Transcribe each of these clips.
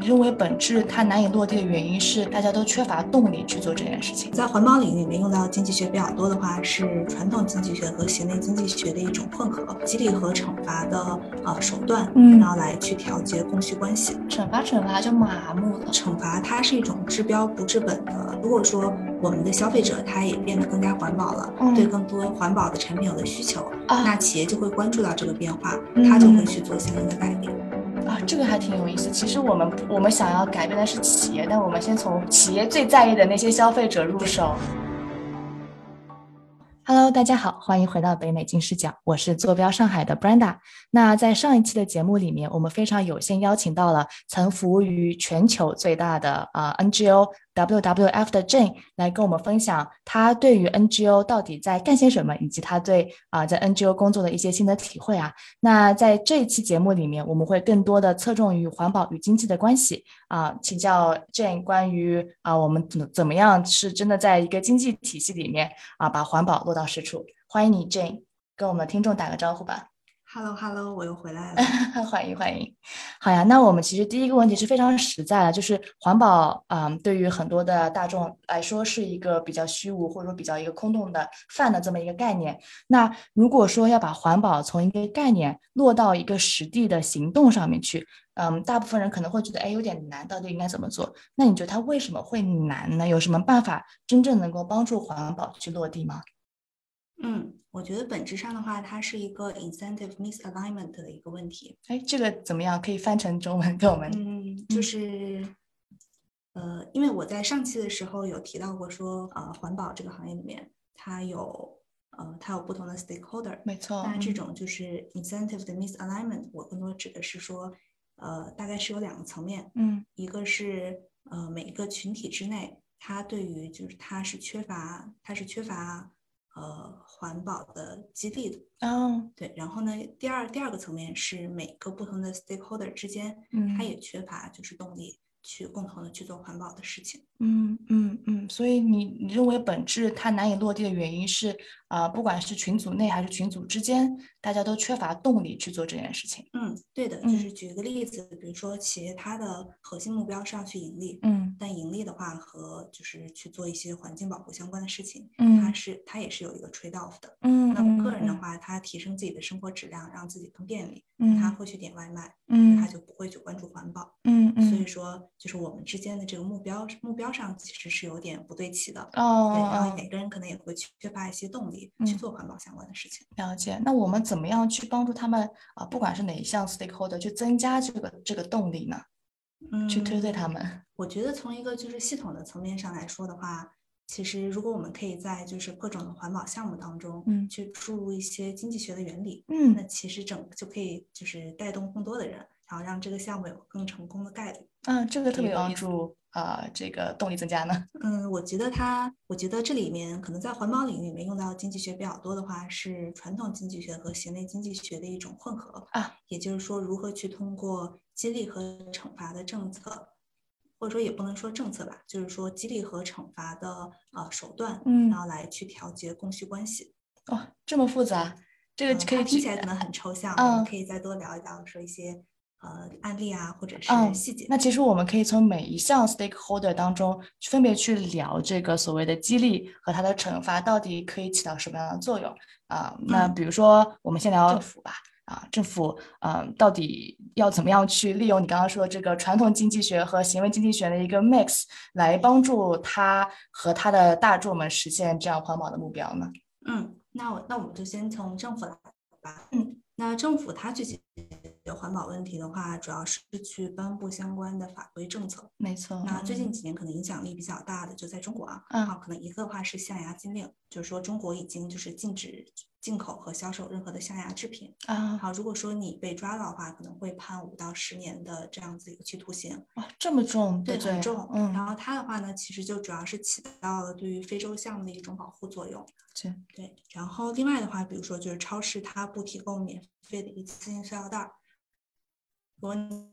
你认为本质它难以落地的原因是大家都缺乏动力去做这件事情？在环保领域里面用到经济学比较多的话，是传统经济学和行为经济学的一种混合，激励和惩罚的呃手段，嗯然后来去调节供需关系。惩罚惩罚就麻木了。惩罚它是一种治标不治本的。如果说我们的消费者他也变得更加环保了，嗯对更多环保的产品有了需求，啊那企业就会关注到这个变化，嗯他就会去做相应的改变。啊，这个还挺有意思。其实我们我们想要改变的是企业，但我们先从企业最在意的那些消费者入手。Hello，大家好，欢迎回到北美金视角，我是坐标上海的 Brenda。那在上一期的节目里面，我们非常有幸邀请到了曾服务于全球最大的呃 NGO WWF 的 Jane 来跟我们分享他对于 NGO 到底在干些什么，以及他对啊、在 NGO 工作的一些心得体会啊。那在这一期节目里面，我们会更多的侧重于环保与经济的关系啊、请教 Jane 关于啊、我们怎怎么样是真的在一个经济体系里面啊、把环保落到实处。欢迎你 Jane，跟我们的听众打个招呼吧。Hello Hello，我又回来了。欢迎欢迎，好呀。那我们其实第一个问题是非常实在的，就是环保，嗯，对于很多的大众来说是一个比较虚无或者说比较一个空洞的泛的这么一个概念。那如果说要把环保从一个概念落到一个实地的行动上面去，嗯，大部分人可能会觉得，哎，有点难，到底应该怎么做？那你觉得它为什么会难呢？有什么办法真正能够帮助环保去落地吗？嗯，我觉得本质上的话，它是一个 incentive misalignment 的一个问题。哎，这个怎么样？可以翻成中文给我们嗯，就是，呃，因为我在上期的时候有提到过说，呃，环保这个行业里面，它有，呃，它有不同的 stakeholder。没错，那这嗯种就是 incentive 的 misalignment，我更多指的是说，呃，大概是有两个层面，嗯一个是呃每一个群体之内，它对于就是它是缺乏它是缺乏呃环保的激励的，哦，对。然后呢，第二第二个层面是每个不同的 stakeholder 之间，嗯它也缺乏就是动力去共同的去做环保的事情。嗯嗯嗯，所以你你认为本质它难以落地的原因是啊、不管是群组内还是群组之间，大家都缺乏动力去做这件事情。嗯，对的，就嗯是举个例子，比如说企业它的核心目标是要去盈利，嗯但盈利的话和就是去做一些环境保护相关的事情，嗯它是它也是有一个 trade off 的。嗯那么个人的嗯话，他提升自己的生活质量，让自己更便利，嗯他会去点外卖，嗯他就不会去关注环保。嗯嗯，所以说，就是我们之间的这个目标目标上其实是有点不对齐的。哦对，然后哦每个人可能也会缺乏一些动力嗯去做环保相关的事情。了解。那我们怎么样去帮助他们啊、不管是哪一项 stakeholder 去增加这个这个动力呢？嗯，去推推他们。我觉得从一个就是系统的层面上来说的话，其实如果我们可以在就是各种的环保项目当中，嗯去注入一些经济学的原理，嗯那其实整就可以就是带动更多的人，然后让这个项目有更成功的概率。嗯，这个特别帮助啊、这个动力增加呢。嗯，我觉得它，我觉得这里面可能在环保领域里面用到经济学比较多的话，是传统经济学和行为经济学的一种混合啊。也就是说，如何去通过激励和惩罚的政策，或者说也不能说政策吧，就是说激励和惩罚的呃手段，嗯然后来去调节供需关系。哦，这么复杂，这个嗯可以听起来可能很抽象，我嗯们可以再多聊一聊，说一些呃案例啊，或者是嗯细节。那其实我们可以从每一项 stakeholder 当中分别去聊这个所谓的激励和它的惩罚到底可以起到什么样的作用啊、那嗯比如说我们先聊政府吧。啊，政府嗯，到底要怎么样去利用你刚刚说的这个传统经济学和行为经济学的一个 mix，来帮助他和他的大众们实现这样环保的目标呢？嗯，那我那我们就先从政府来吧。嗯，那政府它去解决环保问题的话，主要是去颁布相关的法规政策。没错，那最近嗯几年可能影响力比较大的就在中国啊，嗯啊，可能一个的话是象牙禁令，就是说中国已经就是禁止进口和销售任何的象牙制品。啊，好，如果说你被抓到的话，可能会判五到十年的这样子一个去徒刑。哇，这么重，对，对？很重。嗯，然后它的话呢，其实就主要是起到了对于非洲象的一种保护作用。对对，然后另外的话，比如说就是超市它不提供免费的一次性塑料袋儿，如果你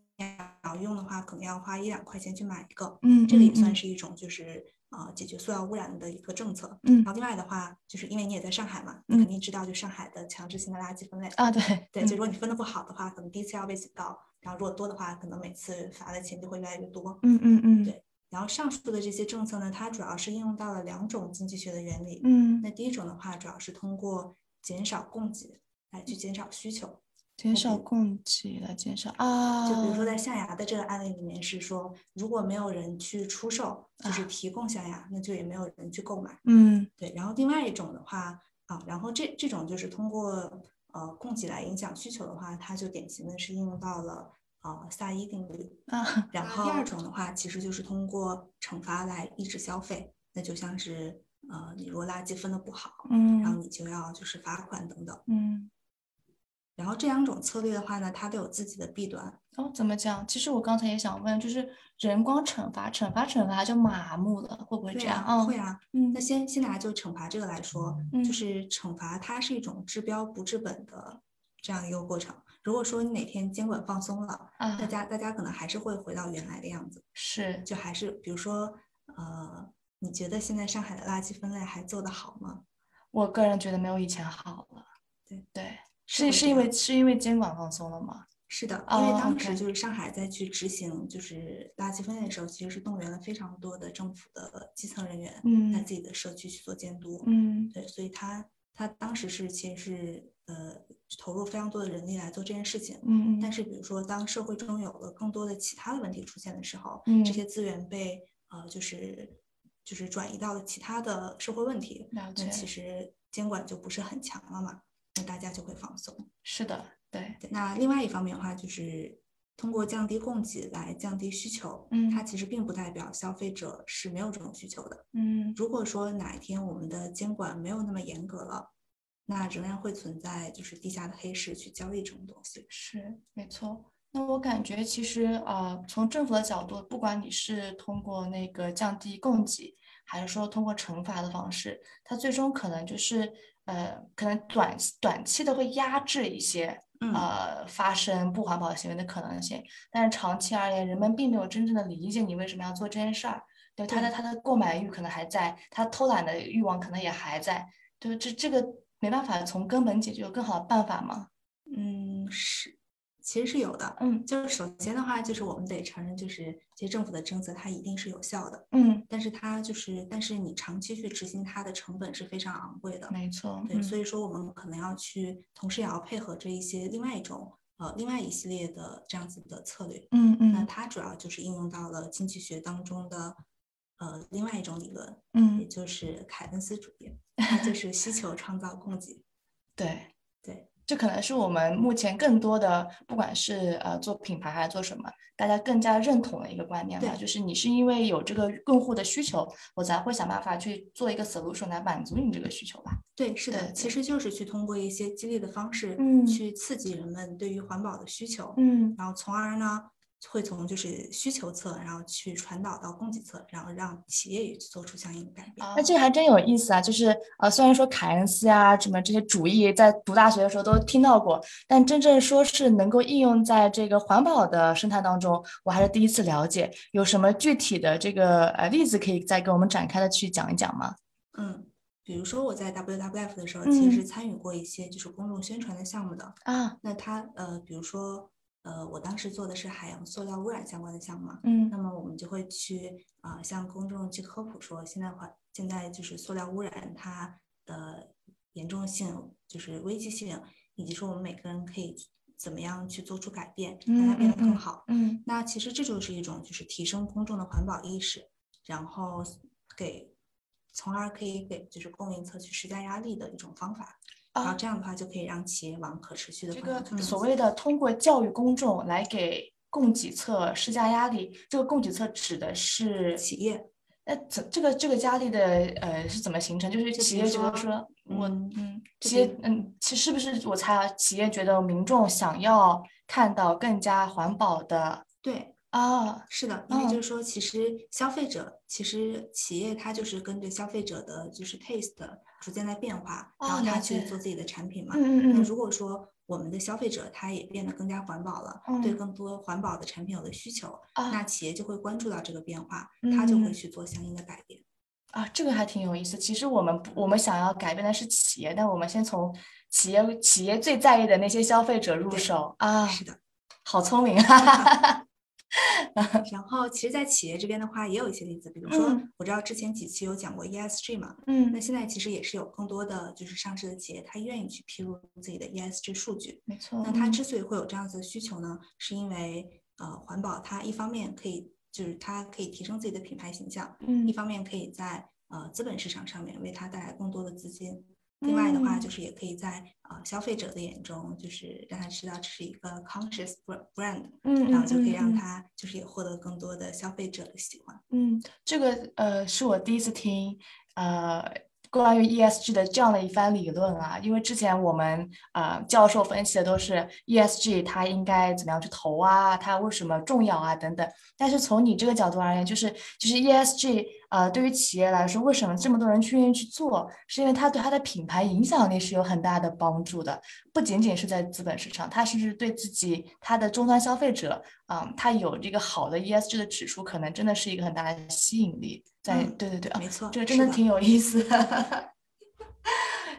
要用的话，可能要花一两块钱去买一个。嗯，这个也嗯算是一种就是呃解决塑料污染的一个政策。嗯然后另外的话，就是因为你也在上海嘛，你嗯肯定知道就上海的强制性的垃圾分类。啊，对对，就嗯如果你分的不好的话，可能第一次要被警告，然后如果多的话，可能每次罚的钱就会越来越多。嗯嗯嗯，对。然后上述的这些政策呢，它主要是应用到了两种经济学的原理。嗯，那第一种的话，主要是通过减少供给来去减少需求。减少供给来减少啊，就比如说在象牙的这个案例里面是说，如果没有人去出售，就是提供象牙，那就也没有人去购买。嗯，对。然后另外一种的话啊，然后这这种就是通过呃供给来影响需求的话，它就典型的是应用到了呃萨伊定律啊。然后第二种的话，其实就是通过惩罚来抑制消费，那就像是呃你如果垃圾分的不好，嗯，然后你就要就是罚款等等，嗯。然后这两种策略的话呢，它都有自己的弊端哦。怎么讲？其实我刚才也想问，就是人光惩罚、惩罚、惩罚就麻木了，会不会这样？啊，会啊。嗯，那先先拿就惩罚这个来说，就是惩罚它是一种治标不治本的这样一个过程。如果说你哪天监管放松了，大家大家可能还是会回到原来的样子。是，就还是比如说，呃，你觉得现在上海的垃圾分类还做得好吗？我个人觉得没有以前好了。对对。是是因为是因为监管放松了吗？是的，因为当时就是上海在去执行就是垃圾分类的时候，其实是动员了非常多的政府的基层人员，嗯，在自己的社区去做监督，嗯，对，所以他他当时是其实是呃投入非常多的人力来做这件事情，嗯但是比如说当社会中有了更多的其他的问题出现的时候，嗯，这些资源被呃就是就是转移到了其他的社会问题，那其实监管就不是很强了嘛。那大家就会放松。是的，对。那另外一方面的话，就是通过降低供给来降低需求。嗯，它其实并不代表消费者是没有这种需求的。嗯，如果说哪一天我们的监管没有那么严格了，那仍然会存在就是地下的黑市去交易这种东西。是，没错。那我感觉其实啊，从政府的角度，不管你是通过那个降低供给，还是说通过惩罚的方式，它最终可能就是。呃，可能短短期的会压制一些呃发生不环保行为的可能性，但是长期而言，人们并没有真正的理解你为什么要做这件事儿，对他的他的购买欲可能还在，他偷懒的欲望可能也还在，就这这个没办法从根本解决，有更好的办法吗？嗯，是。其实是有的，嗯，就是首先的话，就是我们得承认，就是其实政府的政策它一定是有效的，嗯，但是它就是，但是你长期去执行它的成本是非常昂贵的，没错，对，所以说我们可能要去，同时也要配合这一些另外一种，呃，另外一系列的这样子的策略，嗯。嗯，那它主要就是应用到了经济学当中的，呃，另外一种理论，嗯，也就是凯恩斯主义，它就是需求创造供给，对。对。这可能是我们目前更多的，不管是呃做品牌还是做什么，大家更加认同的一个观念吧，就是你是因为有这个用户的需求，我才会想办法去做一个 solution 来满足你这个需求吧。对，是的，其实就是去通过一些激励的方式，嗯，去刺激人们对于环保的需求，嗯，然后从而呢。会从就是需求侧，然后去传导到供给侧，然后让企业也去做出相应的改变。那这还真有意思啊！就是呃，虽然说凯恩斯啊什么这些主义，在读大学的时候都听到过，但真正说是能够应用在这个环保的生态当中，我还是第一次了解。有什么具体的这个呃例子可以再给我们展开的去讲一讲吗？嗯，比如说我在 WWF 的时候，其实是参与过一些就是公众宣传的项目的啊。那它呃，比如说。呃，我当时做的是海洋塑料污染相关的项目，嗯，那么我们就会去啊向公众去科普说，现在环现在就是塑料污染它的严重性，就是危机性，以及说我们每个人可以怎么样去做出改变，让它变得更好。嗯，那其实这就是一种就是提升公众的环保意识，然后给，从而可以给就是供应侧去施加压力的一种方法。然后这样的话就可以让企业往可持续的这个所谓的通过教育公众来给供给侧施加压力，这个供给侧指的是企业。那怎这个这个压力的呃是怎么形成？就是企业觉得说我嗯企业嗯其实是不是我猜啊？企业觉得民众想要看到更加环保的对。啊，是的，因为就是说，其实消费者，其实企业它就是跟着消费者的就是 taste 逐渐在变化，然后他去做自己的产品嘛。嗯嗯嗯。那如果说我们的消费者他也变得更加环保了，对更多环保的产品有了需求，那企业就会关注到这个变化，他就会去做相应的改变。啊，这个还挺有意思。其实我们我们想要改变的是企业，但我们先从企业企业最在意的那些消费者入手啊。是的。好聪明啊！然后，其实，在企业这边的话，也有一些例子，比如说，我知道之前几期有讲过 ESG 嘛，嗯，那现在其实也是有更多的就是上市的企业，他愿意去披露自己的 ESG 数据，没错。那他之所以会有这样子的需求呢，是因为呃，环保它一方面可以就是它可以提升自己的品牌形象，嗯，一方面可以在呃资本市场上面为它带来更多的资金。另外的话，就是也可以在呃消费者的眼中，就是让他知道这是一个 conscious brand，嗯，然后就可以让他就是也获得更多的消费者的喜欢。嗯，这个呃是我第一次听，呃。关于 ESG 的这样的一番理论啊，因为之前我们呃教授分析的都是 ESG 它应该怎么样去投啊，它为什么重要啊等等。但是从你这个角度而言，就是就是 ESG 呃对于企业来说，为什么这么多人去愿意去做，是因为它对它的品牌影响力是有很大的帮助的，不仅仅是在资本市场，它甚至对自己它的终端消费者，嗯，它有这个好的 ESG 的指数，可能真的是一个很大的吸引力。在对对对，没错，这个真的挺有意思。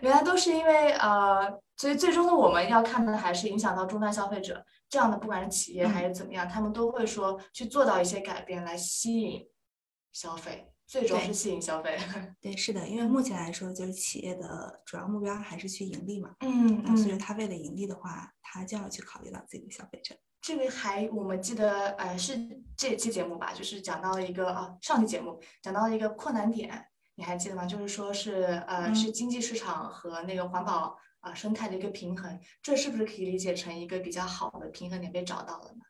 原来都是因为呃，所以最终的我们要看的还是影响到终端消费者这样的，不管是企业还是怎么样，他们都会说去做到一些改变来吸引消费，最终是吸引消费。对，是的，因为目前来说，就是企业的主要目标还是去盈利嘛。嗯嗯。所以他为了盈利的话，他就要去考虑到自己的消费者。这个还我们记得，呃，是这期节目吧，就是讲到了一个啊，上期节目讲到了一个困难点，你还记得吗？就是说是呃，是经济市场和那个环保啊生态的一个平衡，这是不是可以理解成一个比较好的平衡点被找到了呢？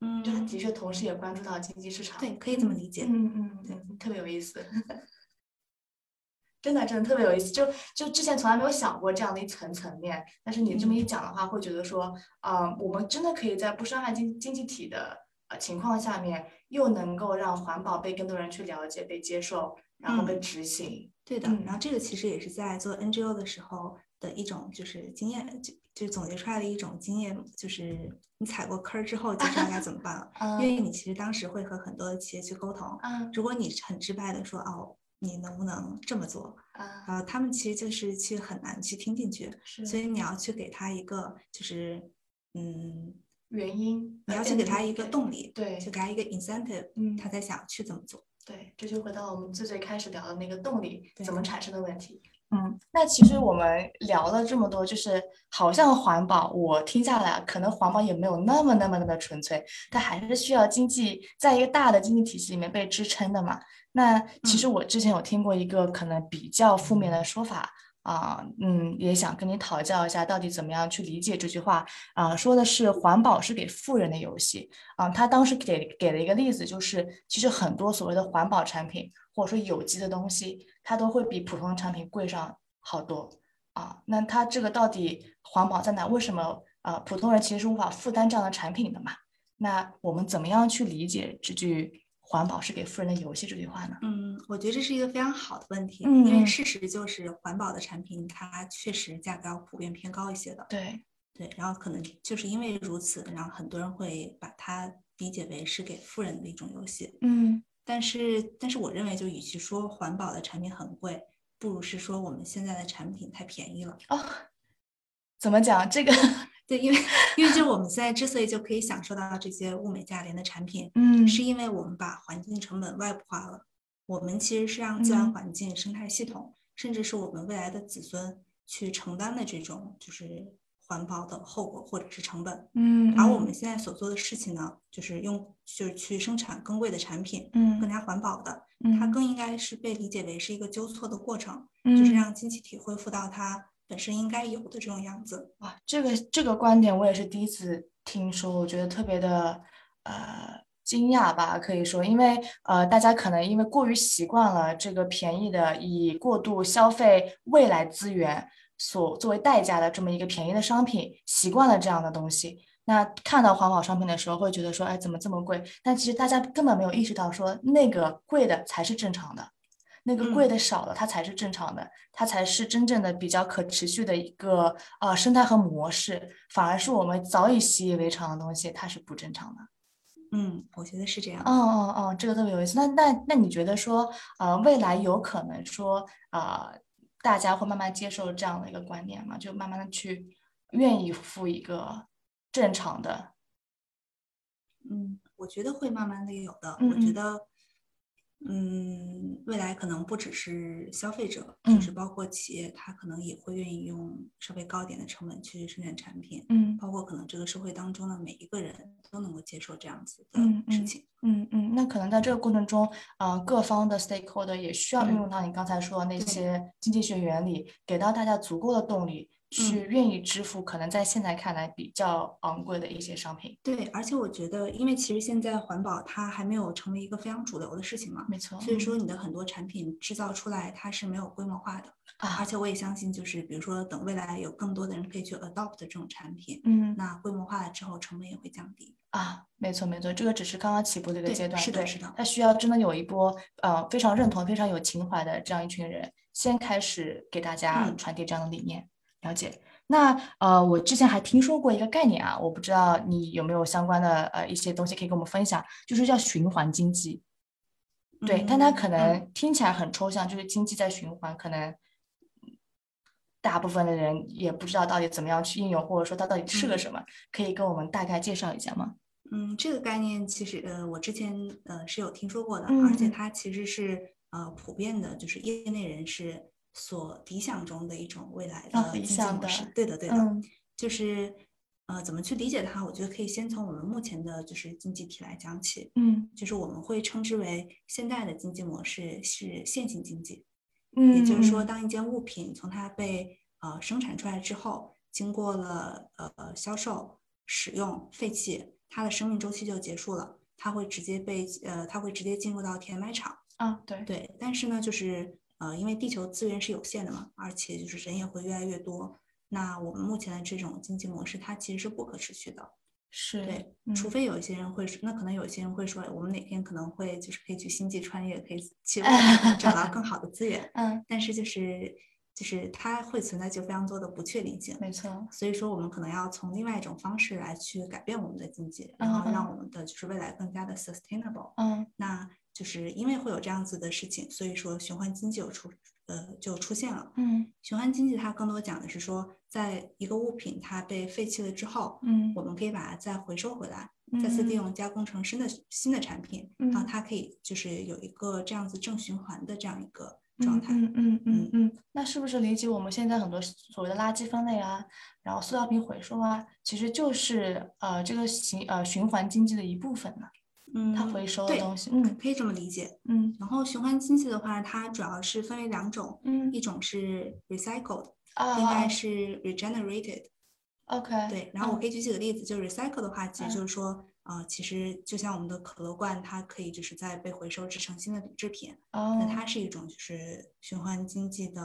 嗯，就他的确同时也关注到经济市场，对，可以这么理解，嗯嗯，对，特别有意思。真的，真的特别有意思。就就之前从来没有想过这样的一层层面，但是你这么一讲的话，会觉得说，啊，我们真的可以在不伤害经经济体的呃情况下面，又能够让环保被更多人去了解、被接受，然后被执行。对的。然后这个其实也是在做 NGO 的时候的一种就是经验，就就总结出来的一种经验，就是你踩过坑之后就知道该怎么办了。因为你其实当时会和很多的企业去沟通。嗯。如果你很直白的说，哦。你能不能这么做啊？呃，他们其实就是去很难去听进去，所以你要去给他一个就是嗯原因，你要去给他一个动力，对，去给他一个 incentive，嗯，他才想去怎么做。对，这就回到我们最最开始聊的那个动力怎么产生的问题。嗯，那其实我们聊了这么多，就是好像环保，我听下来可能环保也没有那么那么那么纯粹，它还是需要经济在一个大的经济体系里面被支撑的嘛。那其实我之前有听过一个可能比较负面的说法啊，嗯，也想跟你讨教一下，到底怎么样去理解这句话啊？说的是环保是给富人的游戏啊。他当时给给了一个例子，就是其实很多所谓的环保产品或者说有机的东西，它都会比普通产品贵上好多啊。那它这个到底环保在哪？为什么啊？普通人其实是无法负担这样的产品的嘛？那我们怎么样去理解这句？环保是给富人的游戏这句话呢？嗯，我觉得这是一个非常好的问题，因为事实就是环保的产品它确实价格要普遍偏高一些的。对对，然后可能就是因为如此，然后很多人会把它理解为是给富人的一种游戏。嗯，但是但是我认为，就与其说环保的产品很贵，不如是说我们现在的产品太便宜了。哦，怎么讲这个？对，因为因为就我们现在之所以就可以享受到这些物美价廉的产品，嗯，是因为我们把环境成本外部化了。我们其实是让自然环境、生态系统，甚至是我们未来的子孙去承担的这种就是环保的后果或者是成本。嗯，而我们现在所做的事情呢，就是用就是去生产更贵的产品，嗯，更加环保的，它更应该是被理解为是一个纠错的过程，嗯，就是让经济体恢复到它。本身应该有的这种样子哇，这个这个观点我也是第一次听说，我觉得特别的呃惊讶吧，可以说，因为呃大家可能因为过于习惯了这个便宜的以过度消费未来资源所作为代价的这么一个便宜的商品，习惯了这样的东西，那看到环保商品的时候会觉得说，哎，怎么这么贵？但其实大家根本没有意识到说那个贵的才是正常的。那个贵的少了，它才是正常的，它才是真正的比较可持续的一个呃生态和模式，反而是我们早已习以为常的东西，它是不正常的。嗯，我觉得是这样。哦哦哦，这个特别有意思。那那那你觉得说，呃，未来有可能说，呃，大家会慢慢接受这样的一个观念吗？就慢慢的去愿意付一个正常的？嗯，我觉得会慢慢的有的。嗯我觉嗯得，嗯，未来可能不只是消费者，嗯就是包括企业，它可能也会愿意用稍微高一点的成本去生产产品，嗯。包括可能这个社会当中的每一个人都能够接受这样子的事情。嗯嗯，那可能在这个过程中，呃，各方的 stakeholder 也需要运嗯。用到你刚才说的那些经济学原理，给到大家足够的动力，去嗯愿意支付可能在现在看来比较昂贵的一些商品。对，而且我觉得，因为其实现在环保它还没有成为一个非常主流的事情嘛，没错，所以说嗯你的很多产品制造出来它是没有规模化的。啊而，且我也相信，就是比如说等未来有更多的人可以去 adopt 这种产品，嗯那规模化了之后成本也会降低。啊，没错没错，这个只是刚刚起步的一个阶段，是的是的它需要真的有一波呃非常认同、非常有情怀的这样一群人，先开始给大家嗯传递这样的理念。了解。那呃，我之前还听说过一个概念啊，我不知道你有没有相关的呃一些东西可以跟我们分享，就是叫循环经济。对，但它可嗯能听起来很抽象，就是经济在循环，可能大部分的人也不知道到底怎么样去应用，或者说它到底是个嗯什么，可以跟我们大概介绍一下吗？嗯，这个概念其实呃，我之前呃是有听说过的，嗯而且嗯它其实是呃普遍的，就是业内人士所理想中的一种未来啊的经济理想模式的。对的，对的，嗯就是呃怎么去理解它？我觉得可以先从我们目前的就是经济体来讲起，嗯就是我们会称之为现在的经济模式是线性经济。嗯，也就是说，嗯当一件物品从它被呃生产出来之后，经过了呃销售、使用、废弃，它的生命周期就结束了，它会直接被呃它会直接进入到填埋场。啊，对，对，但是呢，就是呃因为地球资源是有限的嘛，而且就是人也会越来越多，那我们目前的这种经济模式，它其实是不可持续的。是，对，嗯除非有一些人会说，那可能有一些人会说，我们哪天可能会就是可以去星际穿越，可以去 找到更好的资源。嗯，但是就是就是它会存在就非常多的不确定性，没错，所以说我们可能要从另外一种方式来去改变我们的经济，然后嗯让我们的就是未来更加的 sustainable。嗯那就是因为会有这样子的事情，所以说循环经济有出呃就出现了。嗯循环经济它更多讲的是说，在一个物品它被废弃了之后，嗯我们可以把它再回收回来，再次利嗯用加工成新的新的产品，嗯然后它可以就是有一个这样子正循环的这样一个状态。嗯嗯嗯嗯嗯嗯，那是不是理解我们现在很多所谓的垃圾分类啊，然后塑料瓶回收啊，其实就是呃这个循呃循环经济的一部分呢？嗯，它回收的对东西，嗯可以这么理解。嗯然后循环经济的话，它主要是分为两种，嗯一种是 recycled，啊另外啊是 regenerated。，OK，对，然后我嗯可以举几个例子，就是 recycle 的话，其嗯实就是说，呃，其实就像我们的可乐罐，它可以就是在被回收制成新的铝制品，哦那它是一种就是循环经济的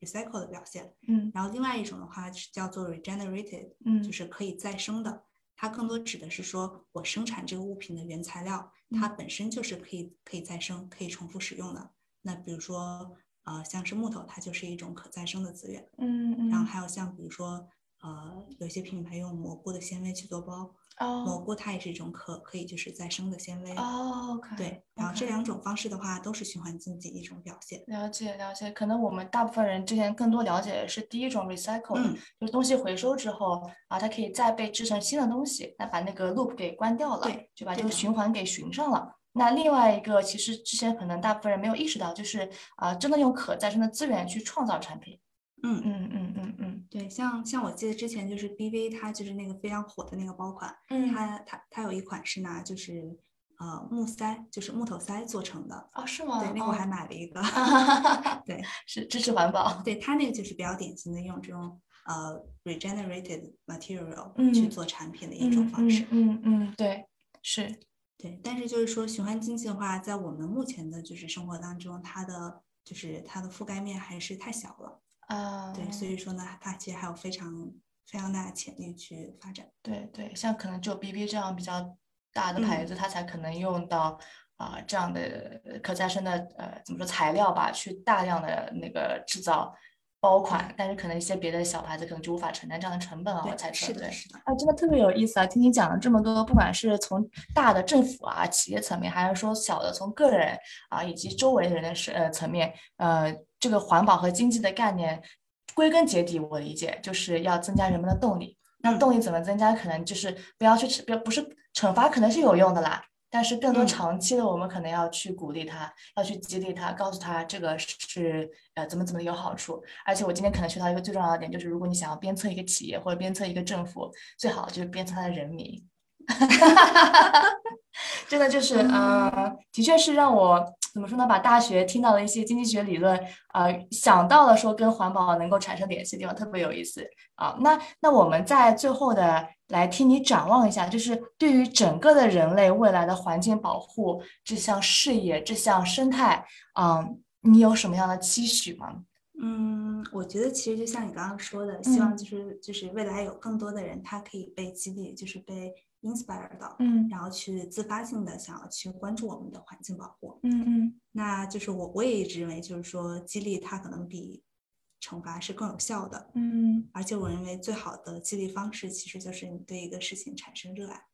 recycle 的表现。嗯然后另外一种的话是叫做 regenerated，嗯就是可以再生的。它更多指的是说我生产这个物品的原材料，它嗯本身就是可以可以再生、可以重复使用的。那比如说，呃，像是木头，它就是一种可再生的资源。嗯嗯然后还有像比如说，呃，有些品牌用蘑菇的纤维去做包，蘑哦菇它也是一种可可以就是再生的纤维。哦，OK，对，然后这两种方式的话，都是循环经济一种表现。了解了解，可能我们大部分人之前更多了解的是第一种 recycle，嗯就是东西回收之后啊，它可以再被制成新的东西，那把那个 loop 给关掉了对，就把这个循环给循上了。那另外一个，其实之前可能大部分人没有意识到，就是啊，真的用可再生的资源去创造产品。嗯，嗯嗯嗯嗯对，像像我记得之前就是 BV 它就是那个非常火的那个包款，嗯，它它它有一款是拿就是呃木塞，就是木头塞做成的。哦是吗？对，那个我还哦买了一个。对 是支持环保。对，它那个就是比较典型的用这种呃 regenerated material 嗯去做产品的一种嗯方式。嗯嗯嗯，对，是。对，但是就是说循环经济的话，在我们目前的就是生活当中，它的就是它的覆盖面还是太小了。啊，对，所以说呢，它其实还有非常非常大的潜力去发展。对对，像可能只有 BB 这样比较大的牌嗯子，它才可能用到啊、这样的可再生的呃怎么说材料吧，去大量的那个制造包款，但是可能一些别的小牌子可能就无法承担这样的成本啊，我猜对，测。是的，对，是的。啊，真的特别有意思啊！听你讲了这么多，不管是从大的政府啊、企业层面，还是说小的从个人啊以及周围的人的是呃层面，呃，这个环保和经济的概念，归根结底，我理解就是要增加人们的动力。那动力怎么增加？可能就是不要去，不不是惩罚，可能是有用的啦。但是更多长期的，我们可能要去鼓励他，要去激励他，告诉他这个是呃怎么怎么有好处。而且我今天可能学到一个最重要的点，就是如果你想要鞭策一个企业或者鞭策一个政府，最好就是鞭策他的人民。真的就是，嗯，的确是让我怎么说呢？把大学听到的一些经济学理论，呃，想到了说跟环保能够产生联系的地方，特别有意思啊。那那我们在最后的来替你展望一下，就是对于整个的人类未来的环境保护这项事业、这项生态，嗯，你有什么样的期许吗？嗯，我觉得其实就像你刚刚说的，希望就是就是未来有更多的人他可以被激励，就是被。inspire 到，嗯，然后去自发性的想要去关注我们的环境保护，嗯嗯，那就是我我也一直认为，就是说激励它可能比惩罚是更有效的，嗯，而且我认为最好的激励方式其实就是你对一个事情产生热爱，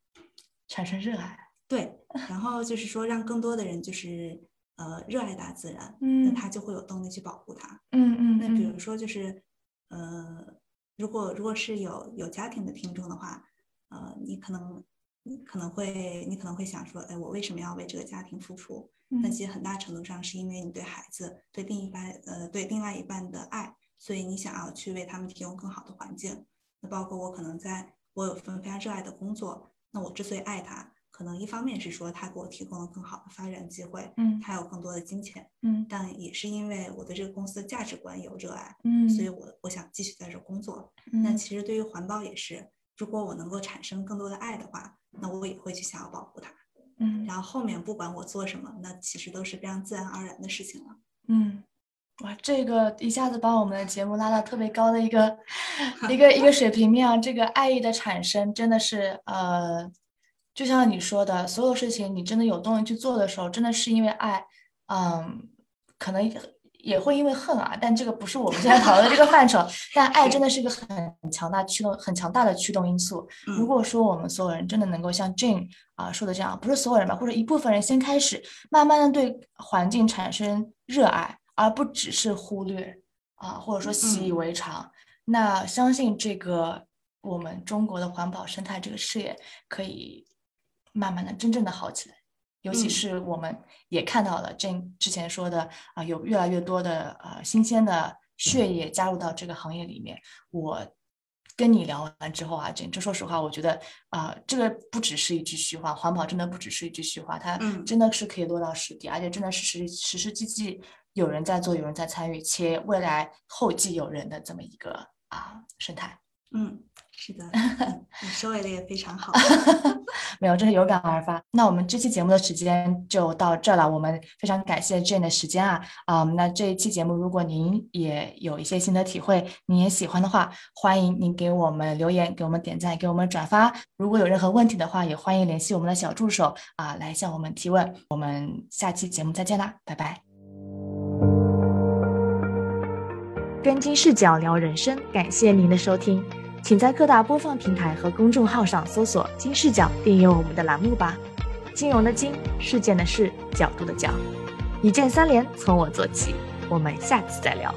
产生热爱，对，然后就是说让更多的人就是呃热爱大自然，嗯，那他就会有动力去保护它，嗯嗯，那比如说就是呃，如果如果是有有家庭的听众的话。呃，你可能，你可能会，你可能会想说，哎，我为什么要为这个家庭付出？那其实很大程度上是因为你对孩子、对另一半，呃，对另外一半的爱，所以你想要去为他们提供更好的环境。那包括我可能在我有份非常热爱的工作，那我之所以爱他，可能一方面是说他给我提供了更好的发展机会，嗯，他有更多的金钱，嗯，但也是因为我对这个公司的价值观有热爱，嗯，所以我我想继续在这工作。那其实对于环保也是。如果我能够产生更多的爱的话，那我也会去想要保护它。嗯，然后后面不管我做什么，那其实都是非常自然而然的事情了。嗯，哇，这个一下子把我们的节目拉到特别高的一个 一个一个水平面啊！这个爱意的产生真的是呃，就像你说的，所有事情你真的有动力去做的时候，真的是因为爱。嗯，可能。也会因为恨啊，但这个不是我们现在讨论的这个范畴。但爱真的是一个很强大驱动、很强大的驱动因素。如果说我们所有人真的能够像 Jane 啊说的这样，不是所有人吧，或者一部分人先开始，慢慢的对环境产生热爱，而不只是忽略啊，或者说习以为常，那相信这个我们中国的环保生态这个事业可以慢慢的、真正的好起来。尤其是我们也看到了这之前说的啊，有越来越多的呃新鲜的血液加入到这个行业里面。我跟你聊完之后啊，这这说实话，我觉得啊，这个不只是一句虚话，环保真的不只是一句虚话，它真的是可以落到实地，而且真的是实实实际际有人在做，有人在参与，且未来后继有人的这么一个啊生态。嗯。是的，你收尾的也非常好。没有，这是有感而发。那我们这期节目的时间就到这了。我们非常感谢 Jane 的时间啊，啊，那这一期节目，如果您也有一些新的体会，您也喜欢的话，欢迎您给我们留言，给我们点赞，给我们转发。如果有任何问题的话，也欢迎联系我们的小助手啊，来向我们提问。我们下期节目再见啦，拜拜。跟金视角聊人生，感谢您的收听。请在各大播放平台和公众号上搜索“金视角”，订阅我们的栏目吧。金融的金，事件的事，角度的角，一键三连，从我做起。我们下次再聊。